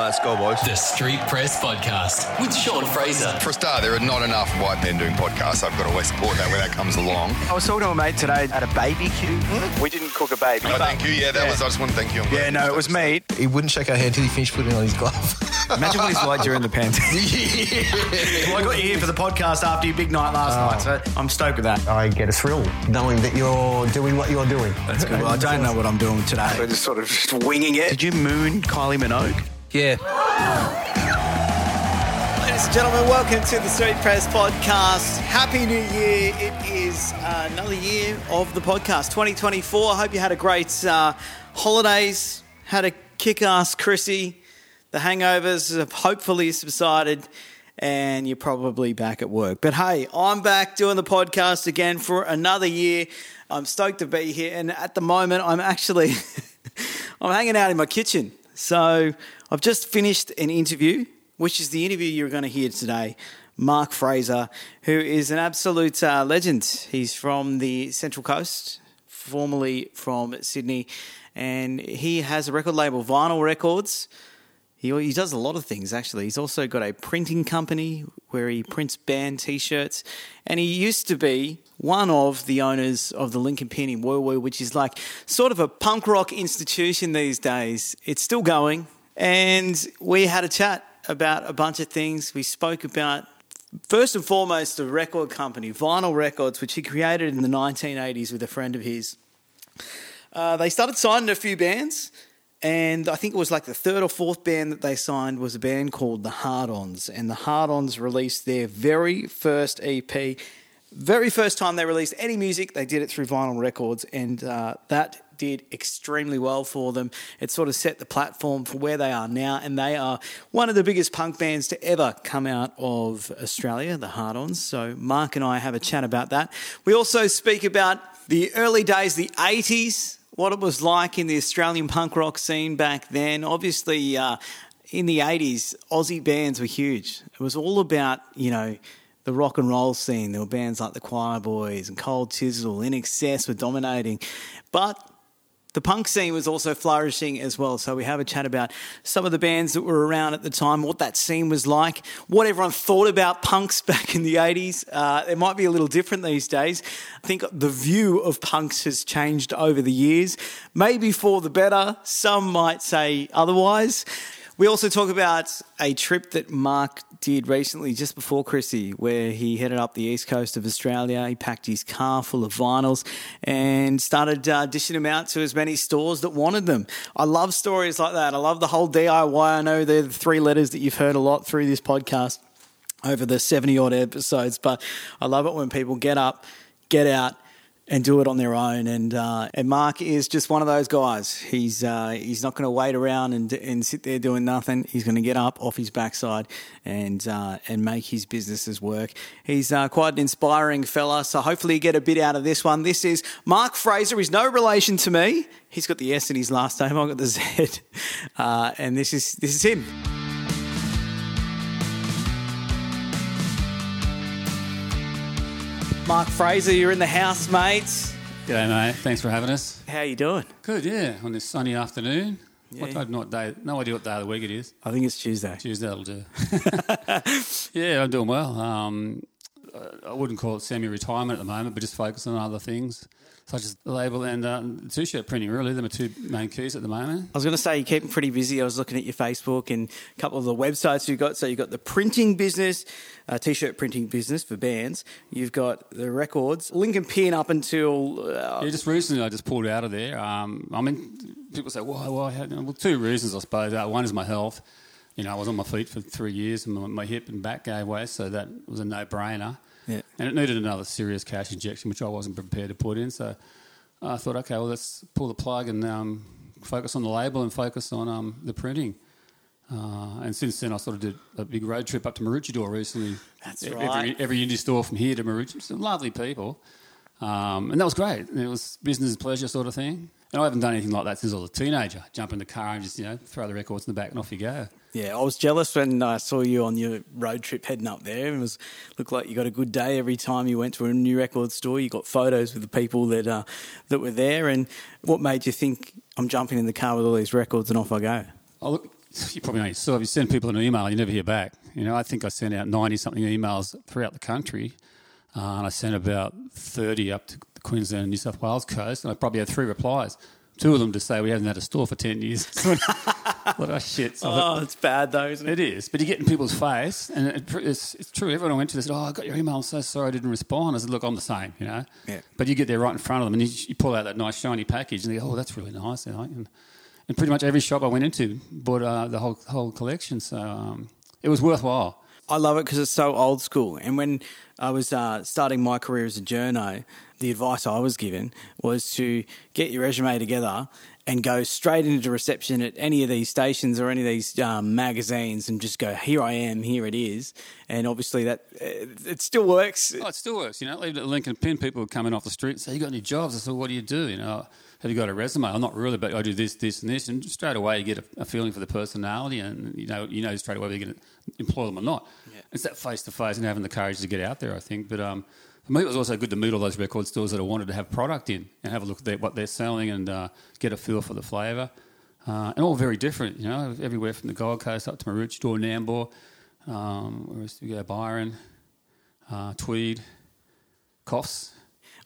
Let's go, boys. The Street Press Podcast with Sean Frazer. For a start, there are not enough white men doing podcasts. I've got to always support that when that comes along. I was talking to a mate today at a BBQ. We didn't cook a baby. Oh, thank you. Yeah, that was. I just want to thank you. I'm Yeah, no, it was understood. meat. He wouldn't shake our hand until he finished putting on his glove. Imagine what he's like during the pandemic. well, I got you here for the podcast after your big night last night, so I'm stoked with that. I get a thrill knowing that you're doing what you're doing. That's good. Well, I don't know what I'm doing today. We're just sort of just winging it. Did you moon Kylie Minogue? Yeah. Ladies and gentlemen, welcome to the Street Press Podcast. Happy New Year. It is uh, another year of the podcast, 2024. I hope you had a great uh, holidays, had a kick ass Chrissy. The hangovers have hopefully subsided, and you're probably back at work. But hey, I'm back doing the podcast again for another year. I'm stoked to be here, and at the moment, I'm actually I'm hanging out in my kitchen. So I've just finished an interview, which is the interview you're going to hear today. Mark Fraser, who is an absolute uh, legend. He's from the Central Coast, formerly from Sydney, and he has a record label, Vi-Nil Records. He, he does a lot of things actually. He's also got a printing company where he prints band T-shirts, and he used to be one of the owners of the Link + Pin in Woy Woy, which is like sort of a punk rock institution these days. It's still going, and we had a chat about a bunch of things. We spoke about first and foremost the record company, Vi-Nil Records, which he created in the 1980s with a friend of his. Uh, they started signing a few bands, and I think it was like the third or fourth band that they signed was a band called the Hard Ons, and the Hard Ons released their very first EP. Very first time they released any music, they did it through Vi-Nil Records, and uh, that did extremely well for them. It sort of set the platform for where they are now, and they are one of the biggest punk bands to ever come out of Australia, the Hard Ons. So, Mark and I have a chat about that. We also speak about the early days, the 80s, what it was like in the Australian punk rock scene back then. Obviously, uh, in the 80s, Aussie bands were huge. It was all about, you know, the rock and roll scene. There were bands like the Choir Boys and Cold Chisel, INXS were dominating. But the punk scene was also flourishing as well. So we have a chat about some of the bands that were around at the time, what that scene was like, what everyone thought about punks back in the 80s. Uh, it might be a little different these days. I think the view of punks has changed over the years, maybe for the better. Some might say otherwise. We also talk about a trip that Mark did recently, just before Chrissy, where he headed up the east coast of Australia. He packed his car full of vinyls and started uh, dishing them out to as many stores that wanted them. I love stories like that. I love the whole DIY. I know they're the three letters that you've heard a lot through this podcast over the 70 odd episodes, but I love it when people get up, get out, and do it on their own. And uh, and Mark is just one of those guys. He's uh, he's not going to wait around and and sit there doing nothing. He's going to get up off his backside and uh, and make his businesses work. He's uh, quite an inspiring fella. So hopefully you get a bit out of this one. This is Mark Fraser. He's no relation to me. He's got the S in his last name. I've got the Z. Uh, and this is this is him. Mark Fraser, you're in the house, mates. G'day, mate. Thanks for having us. How you doing? Good, yeah. On this sunny afternoon. What, I have no, day, no idea what day of the week it is. I think it's Tuesday. Tuesday, that'll do. yeah, I'm doing well. Um, I- I wouldn't call it semi-retirement at the moment, but just focus on other things, such as the label and uh, t-shirt printing. Really, they're my two main keys at the moment. I was going to say you keep pretty busy. I was looking at your Facebook and a couple of the websites you've got. So you've got the printing business, uh, t-shirt printing business for bands. You've got the records, Link + Pin up until uh, Yeah, just recently I just pulled out of there. Um, I mean, people say, why, why? Well, two reasons, I suppose. Uh, one is my health. You know, I was on my feet for three years and my, my hip and back gave way, so that was a no-brainer. And it needed another serious cash injection, which I wasn't prepared to put in. So I thought, okay, well, let's pull the plug and um, focus on the label and focus on um, the printing. Uh, and since then, I sort of did a big road trip up to Maroochydore recently. That's every, right. Every indie store from here to Maroochydore. Some lovely people. Um, and that was great. It was business and pleasure sort of thing. And I haven't done anything like that since I was a teenager. Jump in the car and just, you know, throw the records in the back and off you go. Yeah, I was jealous when I saw you on your road trip heading up there. It was looked like you got a good day every time you went to a new record store. You got photos with the people that uh, that were there. And what made you think I'm jumping in the car with all these records and off I go? Oh, look, you probably know yourself. You send people an email, you never hear back. You know, I think I sent out ninety something emails throughout the country, uh, and I sent about thirty up to the Queensland and New South Wales coast, and I probably had three replies. Two of them to say we haven't had a store for ten years. what a shit! So Oh, it's bad though, isn't it? it is, but you get in people's face, and it, it's, it's true. Everyone I went to, they said, "Oh, I got your email. I'm so sorry I didn't respond." I said, "Look, I'm the same, you know." Yeah. But you get there right in front of them, and you, you pull out that nice shiny package, and they go, "Oh, that's really nice." You know? and, and pretty much every shop I went into bought uh, the whole whole collection, so um, it was worthwhile. I love it because it's so old school. And when I was uh, starting my career as a journo, the advice I was given was to get your resume together and go straight into reception at any of these stations or any of these um, magazines and just go, here I am, here it is. And obviously that uh, it still works. Oh, it still works, you know. Leave it at Link + Pin. People would come in off the street and say, "You got any jobs?" I said, "What do you do?" You know, have you got a resume? I'm not really, but I do this, this, and this. And straight away, you get a, a feeling for the personality, and you know, you know straight away whether you're going to employ them or not. It's that face to face and having the courage to get out there. I think, but um, me, it was also good to meet all those record stores that I wanted to have product in and have a look at their, what they're selling and uh, get a feel for the flavour. Uh, and all very different, you know, everywhere from the Gold Coast up to Maroochydore, Nambour, um, where else we go? Byron, uh, Tweed, Coffs.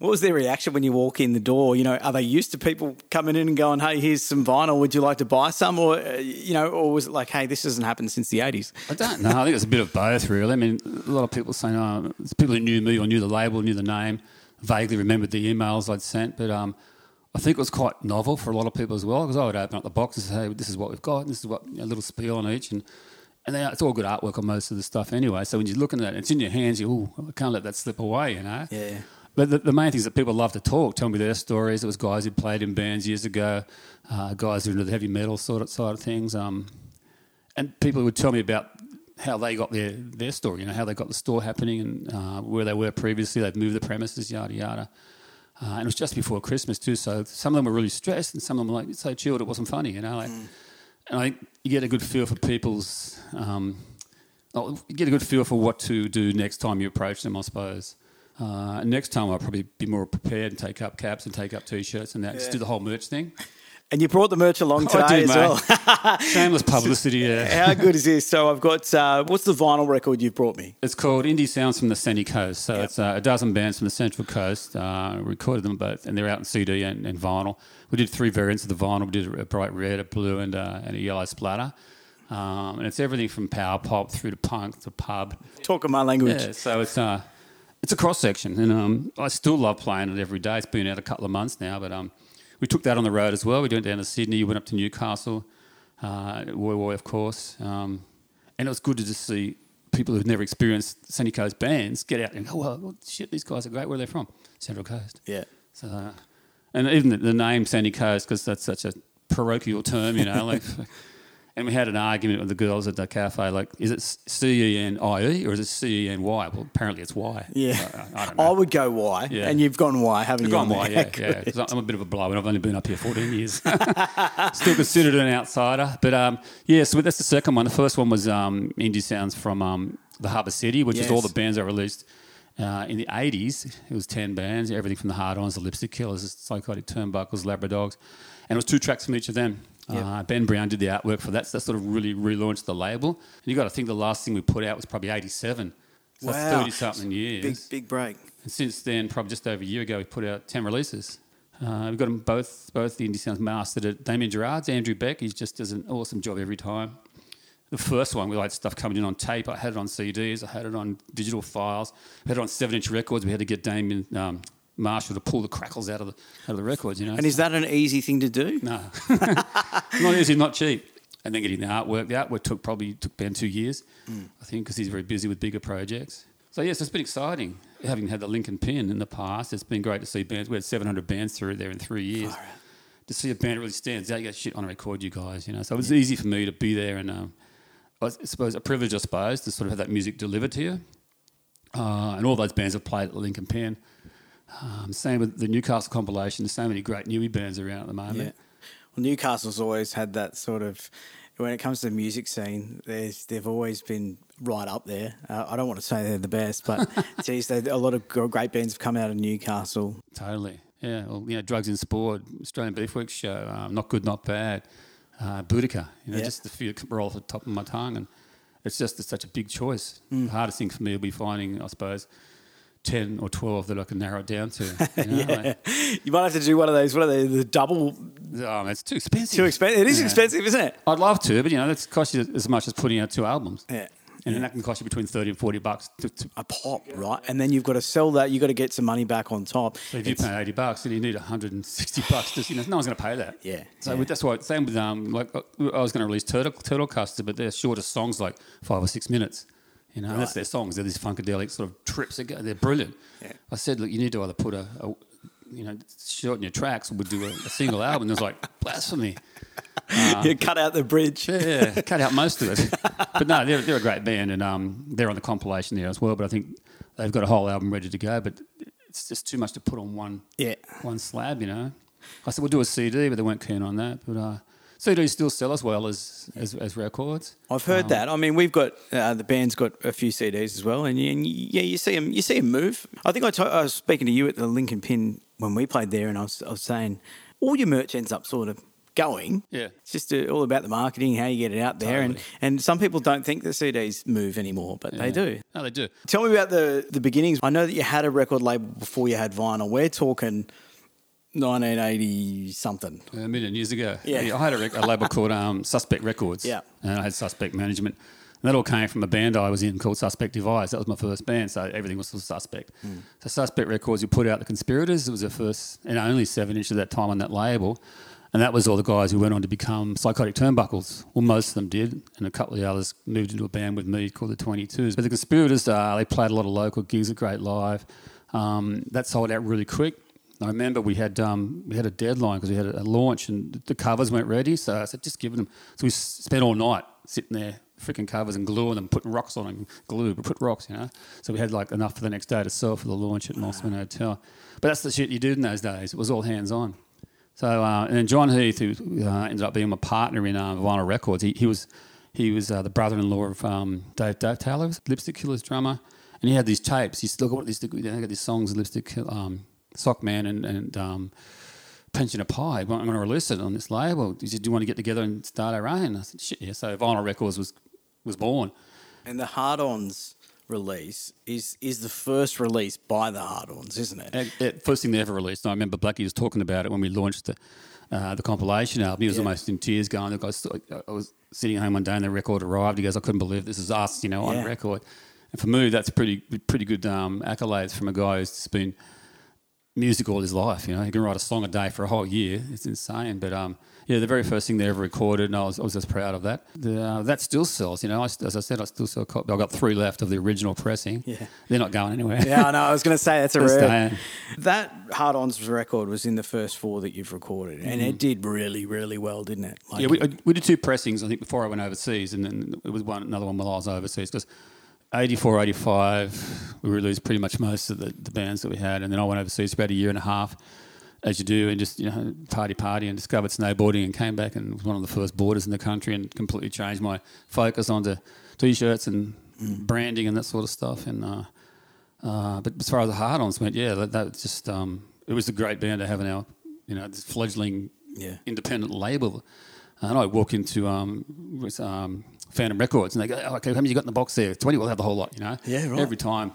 What was their reaction when you walk in the door? You know, are they used to people coming in and going, "Hey, here's some vinyl. Would you like to buy some?" Or uh, you know, or was it like, "Hey, this hasn't happened since the '80s"? I don't know. I think it's a bit of both, really. I mean, a lot of people saying, oh, it's people who knew me or knew the label, knew the name, vaguely remembered the emails I'd sent. But um, I think it was quite novel for a lot of people as well because I would open up the box and say, hey, this is what we've got, and this is what you know, a little spiel on each. And, and then it's all good artwork on most of the stuff anyway. So when you're looking at it, it's in your hands, you, ooh, I can't let that slip away, you know? Yeah. But the, the main thing is that people love to talk, tell me their stories. It was guys who played in bands years ago, uh, guys who were into the heavy metal sort of side of things. Um, and people would tell me about how they got their, their story, you know, how they got the store happening and uh, where they were previously. They'd moved the premises, yada, yada. Uh, and it was just before Christmas too, so some of them were really stressed and some of them were like, it's so chilled, it wasn't funny, you know. Like, And I think you get a good feel for people's, um, oh, you get a good feel for what to do next time you approach them, I suppose. Uh, next time I'll probably be more prepared and take up caps and take up t-shirts and that, just do the whole merch thing. And you brought the merch along today I did, as mate. well. Shameless publicity, yeah. How good is this? So I've got uh, what's the vinyl record you've brought me? It's called Indie Sounds from the Centy Coast. So it's uh, a dozen bands from the Central Coast. Uh, recorded them both, and they're out in CD and, and vinyl. We did three variants of the vinyl. We did a bright red, a blue, and, uh, and a yellow splatter. Um, and it's everything from power pop through to punk to pub. Talking my language. Yeah, so it's uh, it's a cross section, and um, I still love playing it every day. It's been out a couple of months now, but um, we took that on the road as well. We went down to Sydney, we went up to Newcastle, uh, Woy, of course, um, and it was good to just see people who've never experienced Centy Coast bands get out and go, "Well, well, shit, these guys are great. Where are they from? Central Coast." Yeah. So, uh, and even the, the name Centy Coast, because that's such a parochial term, you know, like. And we had an argument with the girls at the cafe, like, is it C E N I E or is it C E N Y? Well, apparently it's Y. Yeah. I, I don't I would go Y, Yeah. and you've gone Y, haven't I've you? gone on Y, yeah, yeah. I'm a bit of a blow, and I've only been up here 14 years. Still considered an outsider, but um, yeah. So that's the second one. The first one was um, indie sounds from um, the Harbour City, which is all the bands I released uh, in the 80s. It was 10 bands, everything from the Hard Ons, the Lipstick Killers, the Psychotic Turnbuckles, Labradogs, and it was two tracks from each of them. Uh, ben Brown did the artwork for that, so that sort of really relaunched the label. And you got to think the last thing we put out was probably 87. So Wow. that's 30 something years. Big, big break. And since then, probably just over a year ago, we put out 10 releases. Uh, we've got them both, both the Indie Sounds mastered at Damien Gerard's, Andrew Beck. He just does an awesome job every time. The first one, we had stuff coming in on tape. I had it on CDs. I had it on digital files. I had it on seven-inch records. We had to get Damien um, Marshall to pull the crackles out of the out of the records. You know, And is that an easy thing to do? no, not easy, not cheap. And then getting the artwork. The artwork took probably took Ben two years, I think, because he's very busy with bigger projects. So yes, it's been exciting. Having had the Link + Pin in the past, it's been great to see bands. We had 700 bands through there in three years. To see a band really stands out, you got shit on a record, you guys. You know, so it was easy for me to be there, and um, I suppose a privilege, I suppose, to sort of have that music delivered to you. Uh, and all those bands have played at the Link + Pin. Um, same with the Newcastle compilation. There's so many great newie bands around at the moment. Yeah. Well, Newcastle's always had that sort of. When it comes to the music scene, there's, they've always been right up there. Uh, I don't want to say they're the best, but geez, they, a lot of great bands have come out of Newcastle. Totally. Yeah. Well, you know, Drugs in Sport, Australian Beefworks show, um, Not Good, Not Bad. uh, Boudica. You know, Yeah. just the few that roll off the top of my tongue, and it's just it's such a big choice. Mm. The hardest thing for me will be finding, I suppose, ten or twelve that I can narrow it down to. You know? like, You might have to do one of those. What are they? The double. oh, it's too expensive. Too expensive. It is Yeah. expensive, isn't it? I'd love to, but you know, that's cost you as much as putting out two albums. Yeah. And then that can cost you between thirty and forty bucks. To, to, A pop, right? And then you've got to sell that. You've got to get some money back on top. so if you pay eighty bucks, then you need hundred and sixty bucks. Just you know, no one's going to pay that. Yeah, So yeah. that's why same with um like I was going to release Turtle Turtle Custer, but they're shorter songs, like five or six minutes. You know, and that's their songs. They're these funkadelic sort of trips. Go- They're brilliant. Yeah. I said, look, you need to either put a, a you know, shorten your tracks or we'll do a, a single album. And it was like blasphemy. you cut out the bridge. Yeah, yeah, cut out most of it. But no, they're, they're a great band, and um, they're on the compilation there as well. But I think they've got a whole album ready to go. But it's just too much to put on one Yeah. one slab, you know. I said we'll do a CD, but they weren't keen on that. But uh, CDs still sell as well as as, as records. I've heard Um, that. I mean, we've got uh, the band's got a few CDs as well, and, you, and you- yeah, you see them. You see them move. I think I to- I was speaking to you at the Link + Pin when we played there, and I was, I was saying all your merch ends up sort of going. Yeah. it's just uh, all about the marketing, how you get it out there, and Totally. and some people don't think the CDs move anymore, but they do. No, they do. Tell me about the the beginnings. I know that you had a record label before you had vinyl. We're talking 1980 something. A million years ago. Yeah. I had a, rec- a label called um, Suspect Records. Yeah. And I had Suspect Management. And that all came from a band I was in called Suspect Device. That was my first band, so everything was Suspect. Hmm. So Suspect Records, we put out The Conspirators. It was the first and only seven inch at that time on that label. And that was all the guys who went on to become Psychotic Turnbuckles. Well, most of them did. And a couple of the others moved into a band with me called The 22s. But The Conspirators, uh, they played a lot of local gigs at Great Live. Um, that sold out really quick. I remember we had um, we had a deadline because we had a, a launch and the covers weren't ready. So I said, just give them. So we spent all night sitting there, freaking covers and gluing them, putting rocks on them, glue, but put rocks, you know. So we had like enough for the next day to sell for the launch at Mosman Hotel. But that's the shit you did in those days. It was all hands on. So uh, and then John Heath, who uh, ended up being my partner in uh, Vi-Nil Records, he, he was he was uh, the brother-in-law of um, Dave, Dave Taylor, Lipstick Killer's drummer, and he had these tapes. He's still got these, you know, got these songs, Lipstick um, Sockman and and um, Pension a Pie. I'm going to release it on this label. He said, "Do you want to get together and start our own?" I said, "Shit, yeah." So Vi-Nil Records was was born. And the Hard Ons release is is the first release by the Hard Ons, isn't it? It, it, first thing they ever released. And I remember Blackie was talking about it when we launched the uh, the compilation album. He was Yeah. almost in tears, going. "Look, I was, I was sitting home one day and the record arrived. He goes, "I couldn't believe this is us," you know, on Yeah. record. And for me, that's pretty pretty good um, accolades from a guy who's been music all his life. You know, he can write a song a day for a whole year. It's insane. But um, yeah, the very first thing they ever recorded, and I was, I was just proud of that. The, uh, that still sells. You know, I, as I said, I still sell. Copy. I've got three left of the original pressing. Yeah. they're not going anywhere. Yeah, I know. I was going to say that's a rare. That Hard Ons record was in the first four that you've recorded, and it did really, really well, didn't it? Like Mm. Yeah, we, we did two pressings, I think, before I went overseas, and then it was one another one while I was overseas. Because 84, 85, we released pretty much most of the, the bands that we had, and then I went overseas for about a year and a half, as you do, and just you know party, party, and discovered snowboarding, and came back and was one of the first boarders in the country, and completely changed my focus onto t-shirts and branding and that sort of stuff. And uh, uh, but as far as the hard-ons went, yeah, that, that just um, it was a great band to have in our you know this fledgling Yeah. independent label. And I walk into um, with, um, Phantom Records and they go, oh, okay, how many you got in the box there? 20, we'll have the whole lot, you know? Yeah, right. Every time.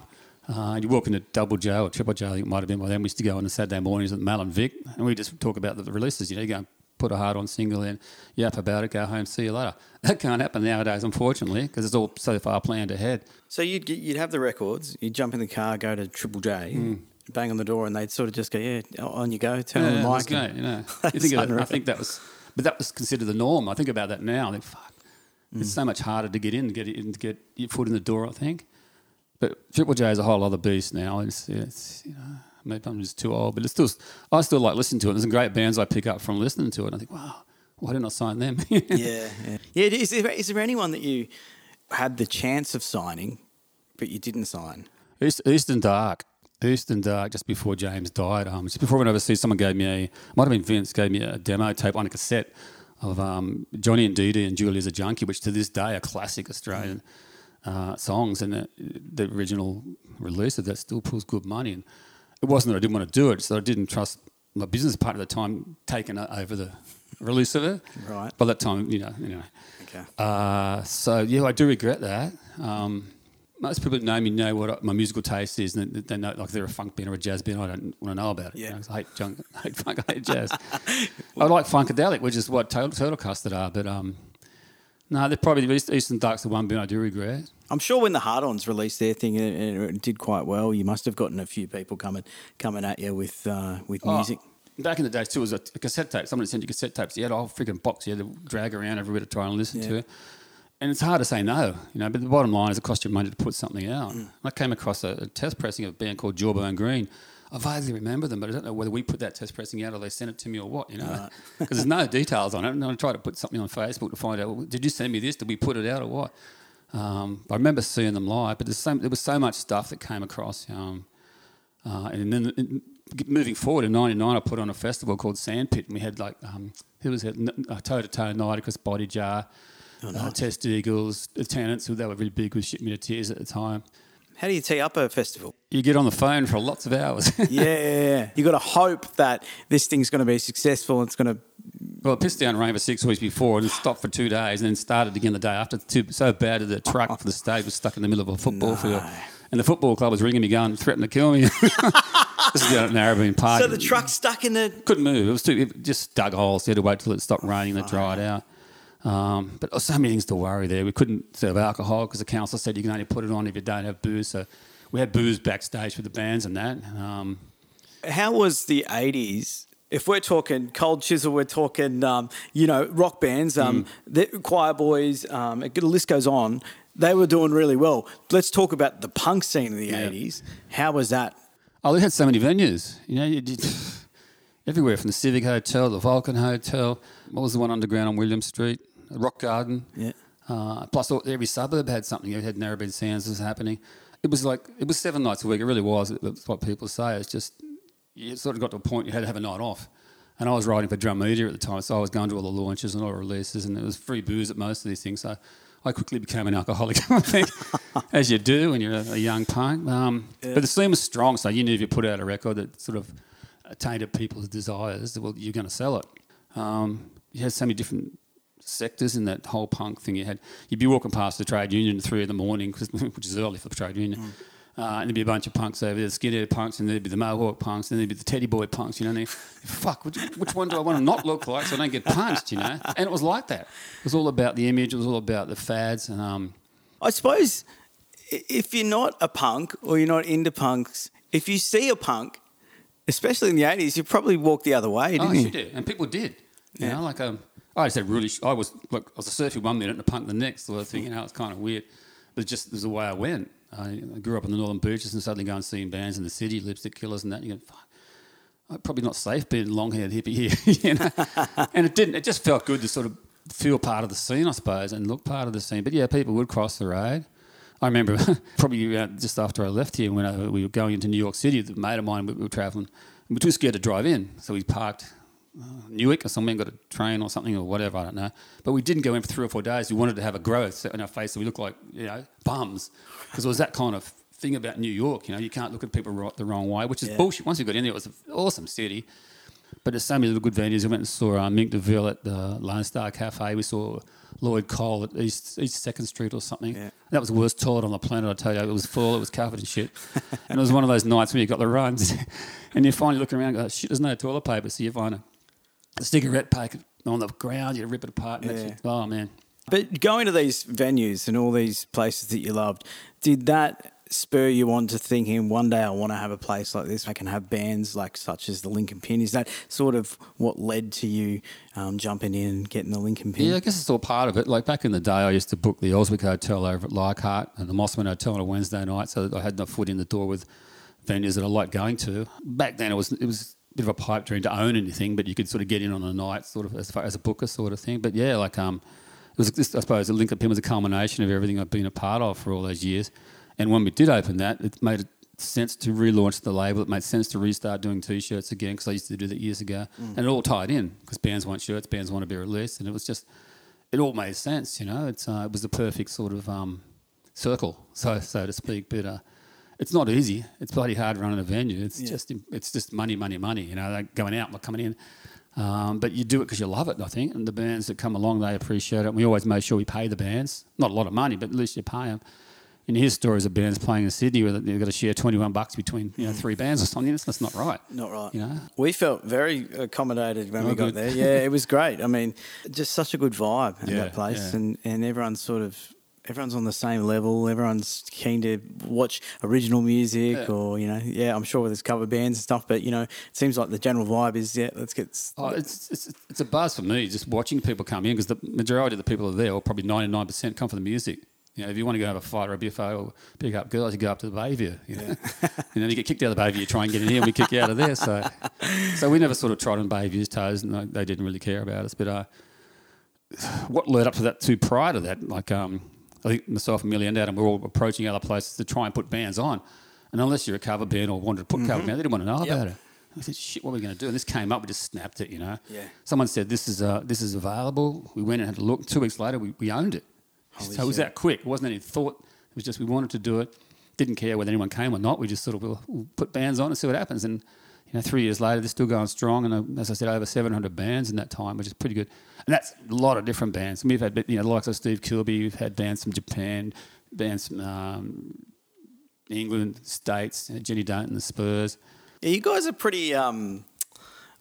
Uh, you walk into Double J or Triple J, I think it might have been by then. We used to go on the Saturday mornings at Mal and Vic and we just talk about the, releases. You know, you go and put a hard on single in, yap about it, go home, see you later. That can't happen nowadays, unfortunately, because it's all so far planned ahead. So you'd get, you'd have the records, you'd jump in the car, go to Triple J, bang on the door, and they'd sort of just go, "Yeah, on you go, turn on the mic." great, you know. You think. I think that was, but that was considered the norm. I think about that now. I think, fuck, Mm. it's so much harder to get in, get in, get your foot in the door. I think, but Triple J is a whole other beast now. It's, it's you know, maybe I'm just too old, but it's still, I still like listening to it. There's some great bands I pick up from listening to it. I think, wow, why didn't I sign them? yeah, yeah. yeah is, there, is there anyone that you had the chance of signing, but you didn't sign? East, Eastern Dark. Eastern Dark, just before James died. Um, just before I went overseas, someone gave me a, might have been Vince, gave me a demo tape on a cassette of um, Johnny and Dee Dee and Julia's a Junkie, which to this day are classic Australian uh, songs. And the, the original release of that still pulls good money. And it wasn't that I didn't want to do it, so I didn't trust my business partner at the time taking over the release of it. Right. By that time, you know, know. Okay. Uh, so yeah, I do regret that. Um, most people that know me know what my musical taste is, and they know like they're a funk band or a jazz band. I don't want to know about it. Yeah. You know, I hate junk, I hate funk, I hate jazz. I like funkadelic, which is what Turtle, Turtle Custard are. But um, no, they're probably the East- Eastern Darks, the one band I do regret. I'm sure when the Hard-Ons released their thing and it did quite well, you must have gotten a few people coming coming at you with uh, with Oh, music. Back in the days too, it was a, a cassette tape. Someone sent you cassette tapes. You had a whole freaking box. You had to drag around everywhere to try and listen to it. And it's hard to say no, you know. But the bottom line is, it costs you money to put something out. Mm. I came across a, a test pressing of a band called Jawbone Green. I vaguely remember them, but I don't know whether we put that test pressing out or they sent it to me or what, you know. Because there's no details on it. And I tried to put something on Facebook to find out. Well, did you send me this? Did we put it out or what? Um, I remember seeing them live, but there's so, there was so much stuff that came across. Um, uh, and then in, moving forward in '99, I put on a festival called Sandpit, and we had like um, who was it? Toe to Toe, Nidicus, Body Jar, uh, Test Eagles, the Tenants, who they were really big with Ship Me to Tears at the time. How do you tee up a festival? You get on the phone for lots of hours. yeah, yeah, yeah. you got to hope that this thing's going to be successful. It's going to well, it pissed down rain for six weeks before, and it stopped for two days, and then started again the day after. Too, so bad that the truck for the stage was stuck in the middle of a football field, and the football club was ringing me, going, threatening to kill me. this is down at Narrabeen Park. so the truck stuck in the. couldn't move. It was too. It just dug holes. You had to wait till it stopped raining and it dried out. Um, but so many things to worry there. We couldn't serve alcohol because the council said you can only put it on if you don't have booze. So we had booze backstage for the bands and that. Um, How was the '80s? If we're talking Cold Chisel, we're talking um, you know rock bands, um, the Choir Boys. Um, it- the list goes on. They were doing really well. Let's talk about the punk scene in the Yeah. '80s. How was that? oh, they had so many venues. You know, you did everywhere from the Civic Hotel, the Vulcan Hotel. What was the one underground on William Street? Rock Garden. Yeah. Uh, plus, all, every suburb had something. You had Narrabeen Sands was happening. It was like it was seven nights a week. It really was. That's what people say. It's just you sort of got to a point you had to have a night off. And I was writing for Drum Media at the time, so I was going to all the launches and all the releases, and it was free booze at most of these things. So I quickly became an alcoholic, I think, as you do when you're a, a young punk. Um, But the scene was strong, so you knew if you put out a record that sort of attained people's desires, well, you're going to sell it. Um, you had so many different sectors in that whole punk thing. You had you'd be walking past the trade union at three in the morning, which is early for the trade union. Uh, and there'd be a bunch of punks over there, the skinhead punks, and there'd be the mohawk punks, and there'd be the teddy boy punks, you know. And fuck, which, which one do I want to not look like so I don't get punched, you know? And it was like that. It was all about the image. It was all about the fads. And um, I suppose if you're not a punk or you're not into punks, if you see a punk, especially in the '80s, you probably walk the other way, didn't oh, you? you did, and people did. You Yeah. know, like um, I just had really. sh- I was like I was a one minute and a punk the next sort of thing. You know, it's kind of weird, but just there's was the way I went. I, I grew up in the northern beaches and suddenly going seeing bands in the city, lipstick killers and that. And you go, fuck. I'm probably not safe being long haired hippie here, you know. and it didn't. It just felt good to sort of feel part of the scene, I suppose, and look part of the scene. But yeah, people would cross the road. I remember probably uh, just after I left here, when I, we were going into New York City, the mate of mine we were traveling. We were too scared to drive in, so we parked uh, Newark or somewhere, got a train or something or whatever, I don't know. But we didn't go in for three or four days. We wanted to have a growth set in our face so we looked like, you know, bums. Because it was that kind of thing about New York, you know, you can't look at people ro- the wrong way, which is Yeah. bullshit. Once we got in there, it was an awesome city. But there's so many little good venues. We went and saw uh, Mink DeVille at the Lone Star Cafe. We saw Lloyd Cole at East, East Second Street or something. Yeah. That was the worst toilet on the planet, I tell you. It was full, it was covered in shit. and it was one of those nights where you got the runs and you finally look around and go, shit, there's no toilet paper. So you find a, a cigarette packet on the ground, you rip it apart. And Yeah. that's, oh, man. But going to these venues and all these places that you loved, did that spur you on to thinking one day I want to have a place like this? I can have bands like such as the Link + Pin. Is that sort of what led to you um, jumping in and getting the Link + Pin? Yeah, I guess it's all part of it. Like back in the day, I used to book the Elswick Hotel over at Leichhardt and the Mosman Hotel on a Wednesday night, so that I had no foot in the door with venues that I liked going to. Back then, it was it was a bit of a pipe dream to own anything, but you could sort of get in on a night, sort of as far as a booker sort of thing. But yeah, like um, it was just, I suppose the Link + Pin was a culmination of everything I've been a part of for all those years. And when we did open that, it made sense to relaunch the label. It made sense to restart doing T-shirts again because I used to do that years ago, and it all tied in because bands want shirts, bands want to be released, and it was just it all made sense. You know, it's uh, it was the perfect sort of um, circle, so so to speak. But uh, it's not easy. It's bloody hard running a venue. It's just it's just money, money, money. You know, like going out, not coming in. Um, but you do it because you love it, I think. And the bands that come along, they appreciate it. And we always make sure we pay the bands. Not a lot of money, but at least you pay them. And hear stories of bands playing in Sydney where they've got to share 21 bucks between you know, three bands or something. That's, that's not right. Not right. You know? We felt very accommodated when Oh, we got good. there. Yeah, it was great. I mean, just such a good vibe in Yeah, that place, yeah. and and everyone's sort of everyone's on the same level. Everyone's keen to watch original music, Yeah. or you know, yeah, I'm sure there's cover bands and stuff, but you know, it seems like the general vibe is yeah, let's get. Oh, it's, it's it's a buzz for me just watching people come in because the majority of the people are there, or probably ninety nine percent, come for the music. You know, if you want to go have a fight or a biffo or pick up girls, you go up to the Bayview. You know, and then you get kicked out of the Bayview, you try and get in here, and we kick you out of there. So, so we never sort of trod on Bayview's toes, and they, they didn't really care about us. But uh, what led up to that too prior to that, like um, I think myself and Millie and Adam were all approaching other places to try and put bands on. And unless you're a cover band or wanted to put cover band, they didn't want to know Yep. about it. I said, "Shit, what are we going to do?" And this came up. We just snapped it, you know. Yeah. Someone said, "This is uh, this is available." We went and had a look. Two weeks later, we, we owned it. Holy so it was shit. that quick. It wasn't any thought. It was just we wanted to do it. Didn't care whether anyone came or not. We just sort of we'll, we'll put bands on and see what happens. And you know, three years later, they're still going strong. And uh, as I said, over 700 bands in that time, which is pretty good. And that's a lot of different bands. And we've had you know, the likes of Steve Kilbey. We've had bands from Japan, bands from um, England, States. You know, Jenny Dunton, the Spurs. Yeah, you guys are pretty. Um,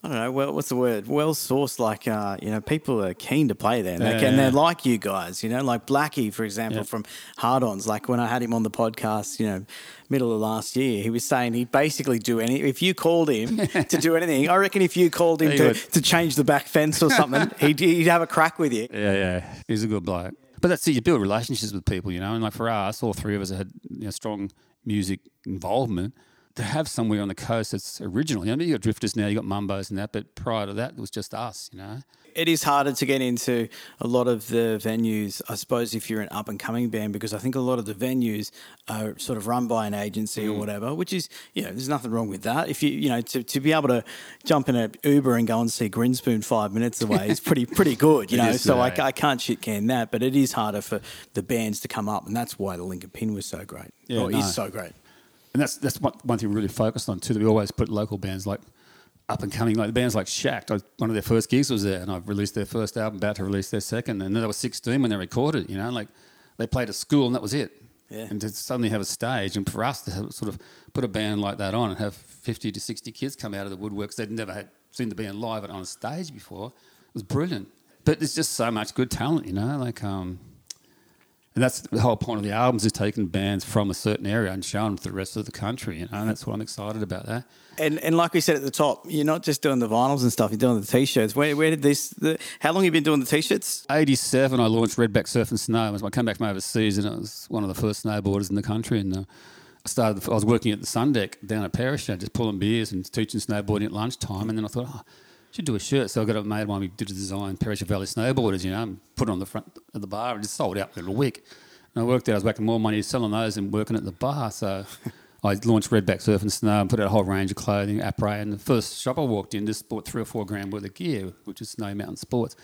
I don't know. Well, what's the word? Well sourced. Like uh, you know, people are keen to play there, and, they, Yeah, and they're like you guys. You know, like Blackie, for example, Yeah. from Hard Ons. Like when I had him on the podcast, you know, middle of last year, he was saying he'd basically do any. If you called him to do anything, I reckon if you called him to, to change the back fence or something, he'd, he'd have a crack with you. Yeah, yeah, he's a good bloke. But that's it. You build relationships with people, you know. And like for us, all three of us had you know, strong music involvement. To have somewhere on the coast that's original, you know, you got drifters now, you got mumbos and that, but prior to that, it was just us, you know. It is harder to get into a lot of the venues, I suppose, if you're an up and coming band, because I think a lot of the venues are sort of run by an agency Mm. or whatever, which is, you know, there's nothing wrong with that. If you, you know, to, to be able to jump in an Uber and go and see Grinspoon five minutes away is pretty, pretty good, you know. is, so yeah, I. I can't shit can that, but it is harder for the bands to come up, and that's why the Link + Pin was so great. Yeah, or no. is so great. And that's that's one, one thing we really focused on too. That we always put local bands like up and coming, like the bands like Shacked. I, one of their first gigs was there, and I've released their first album, about to release their second, and they were 16 when they recorded. You know, like they played at school, and that was it. Yeah. And to suddenly have a stage, and for us to have, sort of put a band like that on and have 50 to 60 kids come out of the woodworks they'd never had seen the band live and on a stage before, it was brilliant. But there's just so much good talent, you know, like um, and that's the whole point of the albums is taking bands from a certain area and showing them to the rest of the country. You know, and that's what I'm excited about that. And, and like we said at the top, you're not just doing the vinyls and stuff, you're doing the t-shirts. Where, where did this, the, how long have you been doing the t-shirts? 87, I launched Redback Surf and Snow. I came back from overseas and I was one of the first snowboarders in the country. And uh, I started, I was working at the Sun Deck down at Perisher, just pulling beers and teaching snowboarding at lunchtime. And then I thought, oh, should do a shirt. So I got it made one. We did a design, Perisher Valley Snowboarders, you know, and put it on the front of the bar and just sold out in a week. And I worked there. I was making more money selling those than working at the bar. So I launched Redback Surf and Snow and put out a whole range of clothing, apparel. And the first shop I walked in just bought three or four grand worth of gear, which is Snow Mountain Sports.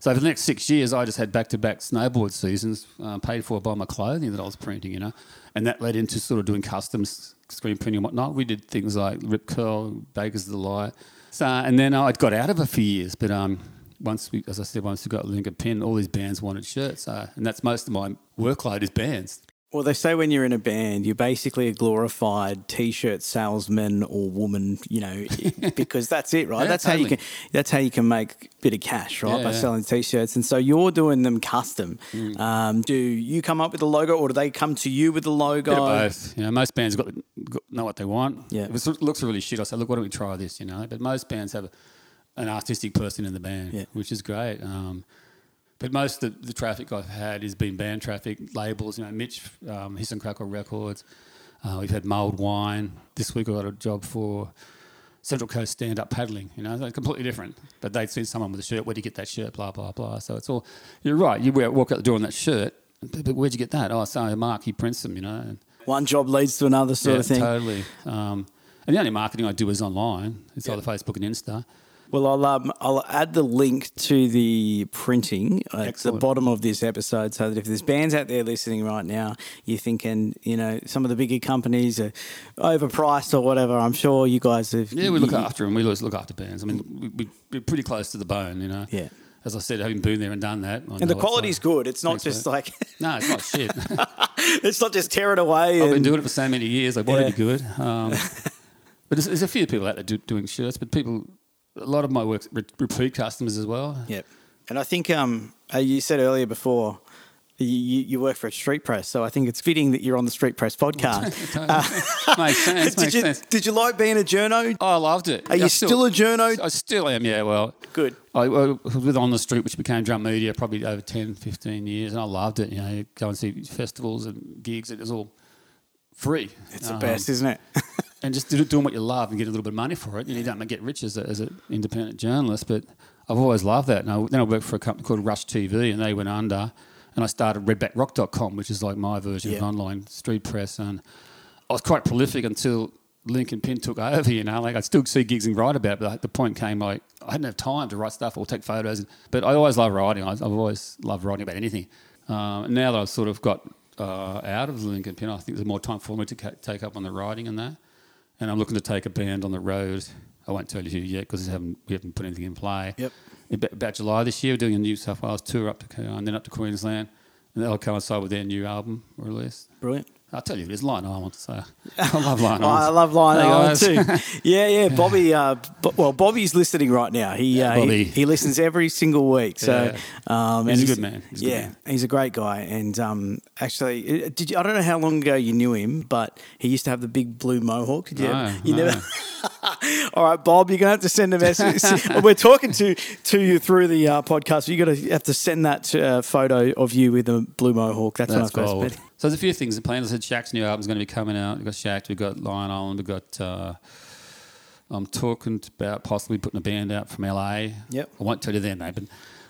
So for the next six years, I just had back-to-back snowboard seasons, uh, paid for by my clothing that I was printing, you know, and that led into sort of doing customs screen printing and whatnot. We did things like Rip Curl, Baker's Delight. So, and then I got out of it for years, but um, once we, as I said, once we got Link + Pin, all these bands wanted shirts, uh, and that's most of my workload is bands. Well, they say when you're in a band, you're basically a glorified t-shirt salesman or woman, you know, because that's it, right? Yeah, that's how you can that's how you can make a bit of cash, right? Yeah, By yeah. selling t-shirts. And so you're doing them custom. Mm. Um, do you come up with the logo or do they come to you with the logo? Both. You know, most bands got, got know what they want. Yeah. If it looks really shit, I say, look, why don't we try this? You know, but most bands have an artistic person in the band, which is great. Um, but most of the traffic I've had has been band traffic labels. You know, Mitch, um, Hiss and Crackle Records. Uh, we've had Mulled Wine. This week I got a job for Central Coast Stand Up Paddling. You know, they're completely different. But they'd seen someone with a shirt. Where'd you get that shirt? Blah blah blah. So it's all. You're right. You walk out the door in that shirt. But where'd you get that? Oh, so Mark he prints them. You know. And, One job leads to another sort yeah, of thing. Totally. Um, and the only marketing I do is online. It's either Facebook and Insta. Well, I'll um, I'll add the link to the printing at Excellent. the bottom of this episode, so that if there's bands out there listening right now, you're thinking, you know, some of the bigger companies are overpriced or whatever. I'm sure you guys have. Yeah, we look you- after them. We always look after bands. I mean, we, we, we're pretty close to the bone, you know. Yeah. As I said, having been there and done that, I And the what quality's like. good. It's not just like No, it's not shit. it's not just tear it away. I've been and- doing it for so many years. I want Yeah. to be good. Um, but there's, there's a few people out there do, doing shirts, but people, a lot of my work repeat customers as well. Yep. And I think um, uh, you said earlier before you, you work for a street press, so I think it's fitting that you're on the street press podcast. makes sense. did you sense. did you like being a journo? Oh, I loved it. Are you I still a journo? I still am, yeah. Well, Good. I, I was with On the Street, which became Drum Media probably over 10, 15 years, and I loved it. You know, you go and see festivals and gigs, it was all free. It's the Um, best, isn't it? And just do, doing what you love and get a little bit of money for it. You, know, you don't get rich as, a, as an independent journalist, but I've always loved that. And I, then I worked for a company called Rush TV, and they went under, and I started redbackrock.com, which is like my version Yeah. of online street press. And I was quite prolific until Link + Pin took over. You know, like I'd still see gigs and write about, it, but the point came like I didn't have time to write stuff or take photos. But I always loved writing. I- I've always loved writing about anything. Um, now that I've sort of got uh, out of the Link + Pin, I think there's more time for me to ca- take up on the writing and that. And I'm looking to take a band on the road. I won't tell you who yet because we haven't, we haven't put anything in play. Yep. About, about July this year, we're doing a New South Wales tour up to and then up to Queensland, and that'll coincide with their new album release. Brilliant. I'll tell you, it's Lion Island. So I love Lion Island. I love Lion Island too. Yeah, yeah. Bobby, uh, bo- well, Bobby's listening right now. He, uh, he Bobby. he listens every single week. So, um, He's and a good man. He's a good yeah, man. he's a great guy. And um, actually, uh, did you, I don't know how long ago you knew him, but he used to have the big blue mohawk. Did you? No, you no. never. All right, Bob, you're gonna have to send a message. We're talking to to you through the uh, podcast. You got to have to send that uh, photo of you with the blue mohawk. That's, That's when I first met. So there's a few things in plan. I said, Shaq's new album's going to be coming out. We've got Shaq, we've got Lion Island, we've got. Uh, I'm talking about possibly putting a band out from LA. Yep. I won't tell you their name, but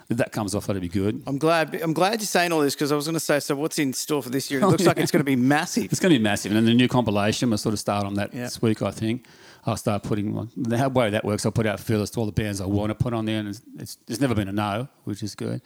if that comes off, that'd be good. I'm glad. I'm glad you're saying all this because I was going to say. So, what's in store for this year? It looks like it's going to be massive. It's going to be massive. And then the new compilation, we'll sort of start on that Yeah. this week, I think. I'll start putting the way that works. I'll put out feelers to all the bands I want to put on there, and it's, it's, it's never been a no, which is good.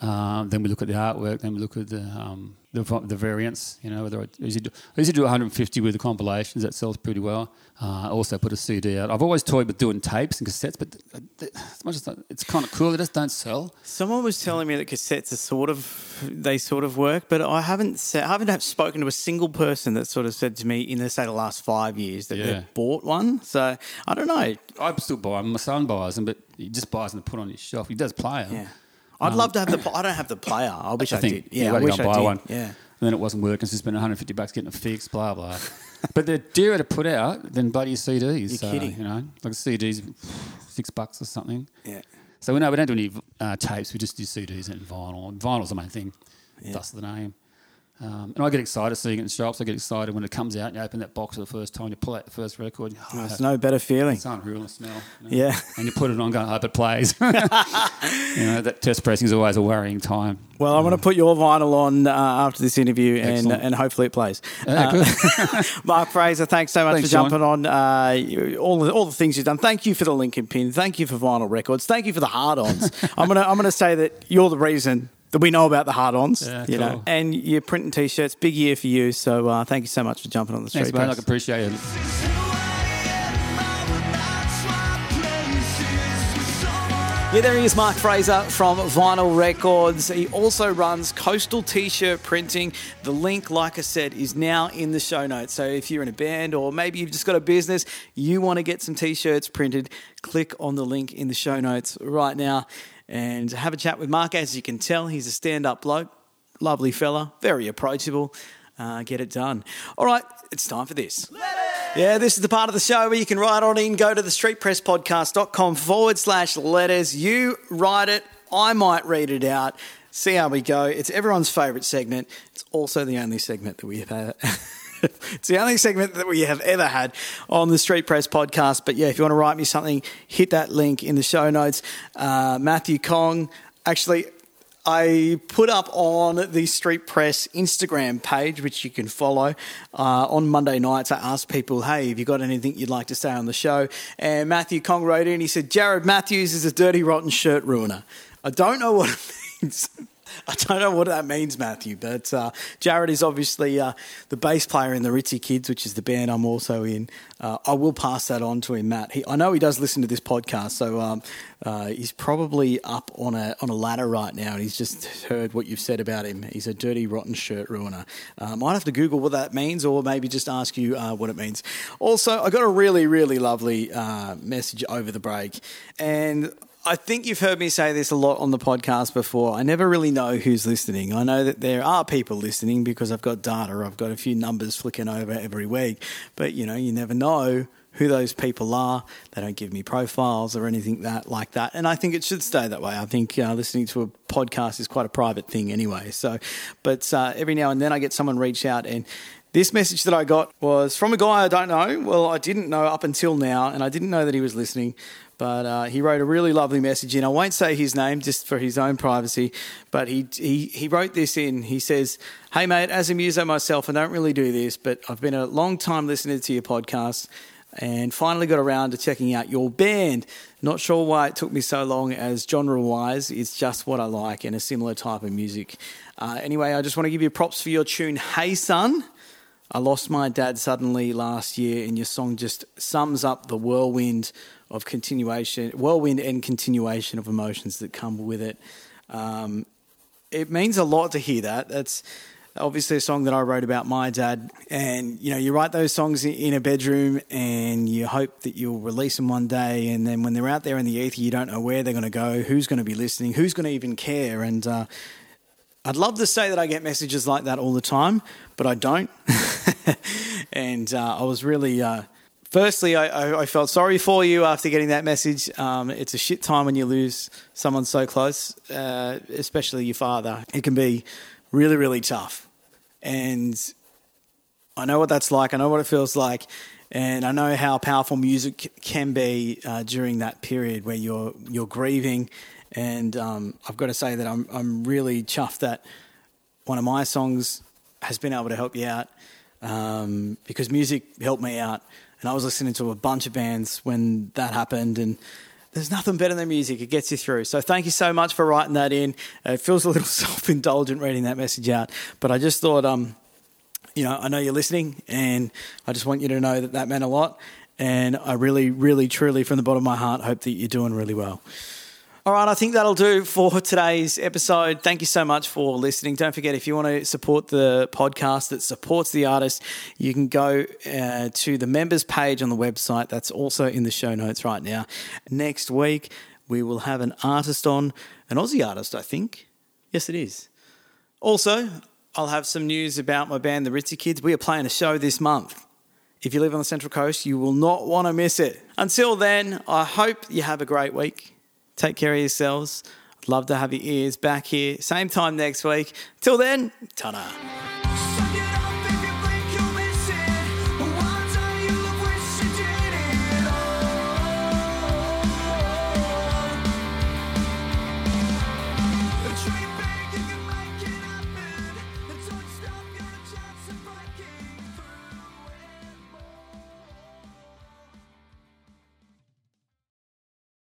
Um, then we look at the artwork. Then we look at the um, the, the variants. You know, whether I usually do, I usually do 150 with the compilations. That sells pretty well. Uh, I also put a CD out. I've always toyed with doing tapes and cassettes, but th- th- as much as that- it's kind of cool, they just don't sell. Someone was telling me that cassettes are sort of they sort of work, but I haven't said, I haven't spoken to a single person that sort of said to me in the say the last five years that Yeah. they've bought one. So I don't know. I still buy them. My son buys them, but he just buys them to put on his shelf. He does play them. Yeah, I'd love to have the. pl- I don't have the player. I wish I, Um, I think did. Yeah, I wish go I buy did. one. Yeah. And then it wasn't working, so you spent 150 bucks getting it fixed, blah, blah. but they're dearer to put out than bloody CDs. You're so, kidding. You know, like CDs, six bucks or something. Yeah. So we know we don't do any uh, tapes, we just do CDs and vinyl. And vinyl's the main thing, thus the name. Um, and I get excited seeing it in shops. I get excited when it comes out and you open that box for the first time, you pull out the first record. Oh, There's no better feeling. it's unreal the smell. you know. Yeah. And you put it on, going, I hope it plays. you know, that test pressing is always a worrying time. Well, I'm going to put your vinyl on uh, after this interview, and Excellent. and hopefully it plays. Yeah, Uh. Mark Fraser, thanks so much Thanks, for jumping Sean. on. Uh, all the all the things you've done. Thank you for the Link + Pin. Thank you for Vi-Nil Records. Thank you for the hard-ons. I'm gonna I'm gonna say that you're the reason that we know about the hard-ons. Yeah, you know, and you're printing t-shirts. Big year for you. So uh, thank you so much for jumping on the street. Thanks, mate. I appreciate it. Yeah, there he is, Mark Fraser from Vi-Nil Records. He also runs Coastal T-shirt printing. The link, like I said, is now in the show notes. So if you're in a band or maybe you've just got a business, you want to get some T-shirts printed, click on the link in the show notes right now and have a chat with Mark. As you can tell, he's a stand-up bloke, lovely fella, very approachable. Uh, get it done. All right, it's time for this. Yeah, this is the part of the show where you can write on in, go to the streetpresspodcast.com forward slash letters. You write it, I might read it out. See how we go. It's everyone's favourite segment. It's also the only segment that we have. it's the only segment that we have ever had on the Street Press podcast. But yeah, if you want to write me something, hit that link in the show notes. Uh, Matthew Kong, actually, I put up on the Street Press Instagram page, which you can follow, uh, on Monday nights. I asked people, hey, have you got anything you'd like to say on the show? And Matthew Kong wrote in, he said, Jared Matthews is a dirty, rotten shirt ruiner. I don't know what it means. I don't know what that means, Matthew, but uh, Jared is obviously uh, the bass player in the Ritzy Kids, which is the band I'm also in. Uh, I will pass that on to him, Matt. He, I know he does listen to this podcast, so um, uh, he's probably up on a on a ladder right now, and he's just heard what you've said about him. He's a dirty, rotten shirt ruiner. Uh, might have to Google what that means, or maybe just ask you uh, what it means. Also, I got a really, really lovely message over the break, and I think you've heard me say this a lot on the podcast before. I never really know who's listening. I know that there are people listening because I've got data. I've got a few numbers flicking over every week. But, you know, you never know who those people are. They don't give me profiles or anything that like that. And I think it should stay that way. I think uh, listening to a podcast is quite a private thing anyway. So, but uh, every now and then I get someone reach out and this message that I got was from a guy I don't know. Well, I didn't know up until now, and I didn't know that he was listening. But uh, he wrote a really lovely message in. I won't say his name just for his own privacy, but he, he, he wrote this in. He says, Hey, mate, as a muso myself, I don't really do this, but I've been a long time listening to your podcast and finally got around to checking out your band. Not sure why it took me so long, as genre wise, it's just what I like and a similar type of music. Uh, anyway, I just want to give you props for your tune, Hey Son. I lost my dad suddenly last year, and your song just sums up the whirlwind of continuation, whirlwind and continuation of emotions that come with it. Um, it means a lot to hear that. That's obviously a song that I wrote about my dad. And, you know, you write those songs in a bedroom and you hope that you'll release them one day. And then when they're out there in the ether, you don't know where they're going to go, who's going to be listening, who's going to even care. And uh, I'd love to say that I get messages like that all the time, but I don't. and uh, I was really. Uh, firstly, I, I, felt sorry for you after getting that message. Um, it's a shit time when you lose someone so close, uh, especially your father. It can be really, really tough. And I know what that's like. I know what it feels like. And I know how powerful music can be uh, during that period where you're you're grieving. And um, I've got to say that I'm I'm really chuffed that one of my songs has been able to help you out um, because music helped me out and I was listening to a bunch of bands when that happened, and there's nothing better than music. It gets you through. So thank you so much for writing that in. It feels a little self indulgent reading that message out, but I just thought, um, you know, I know you're listening, and I just want you to know that that meant a lot. And I really, really, truly, from the bottom of my heart, hope that you're doing really well. All right, I think that'll do for today's episode. Thank you so much for listening. Don't forget, if you want to support the podcast that supports the artist, you can go uh, to the members page on the website. That's also in the show notes right now. Next week, we will have an artist on, an Aussie artist, I think. Yes, it is. Also, I'll have some news about my band, the Ritzy Kids. We are playing a show this month. If you live on the Central Coast, you will not want to miss it. Until then, I hope you have a great week. Take care of yourselves. Love to have your ears back here. Same time next week. Till then, ta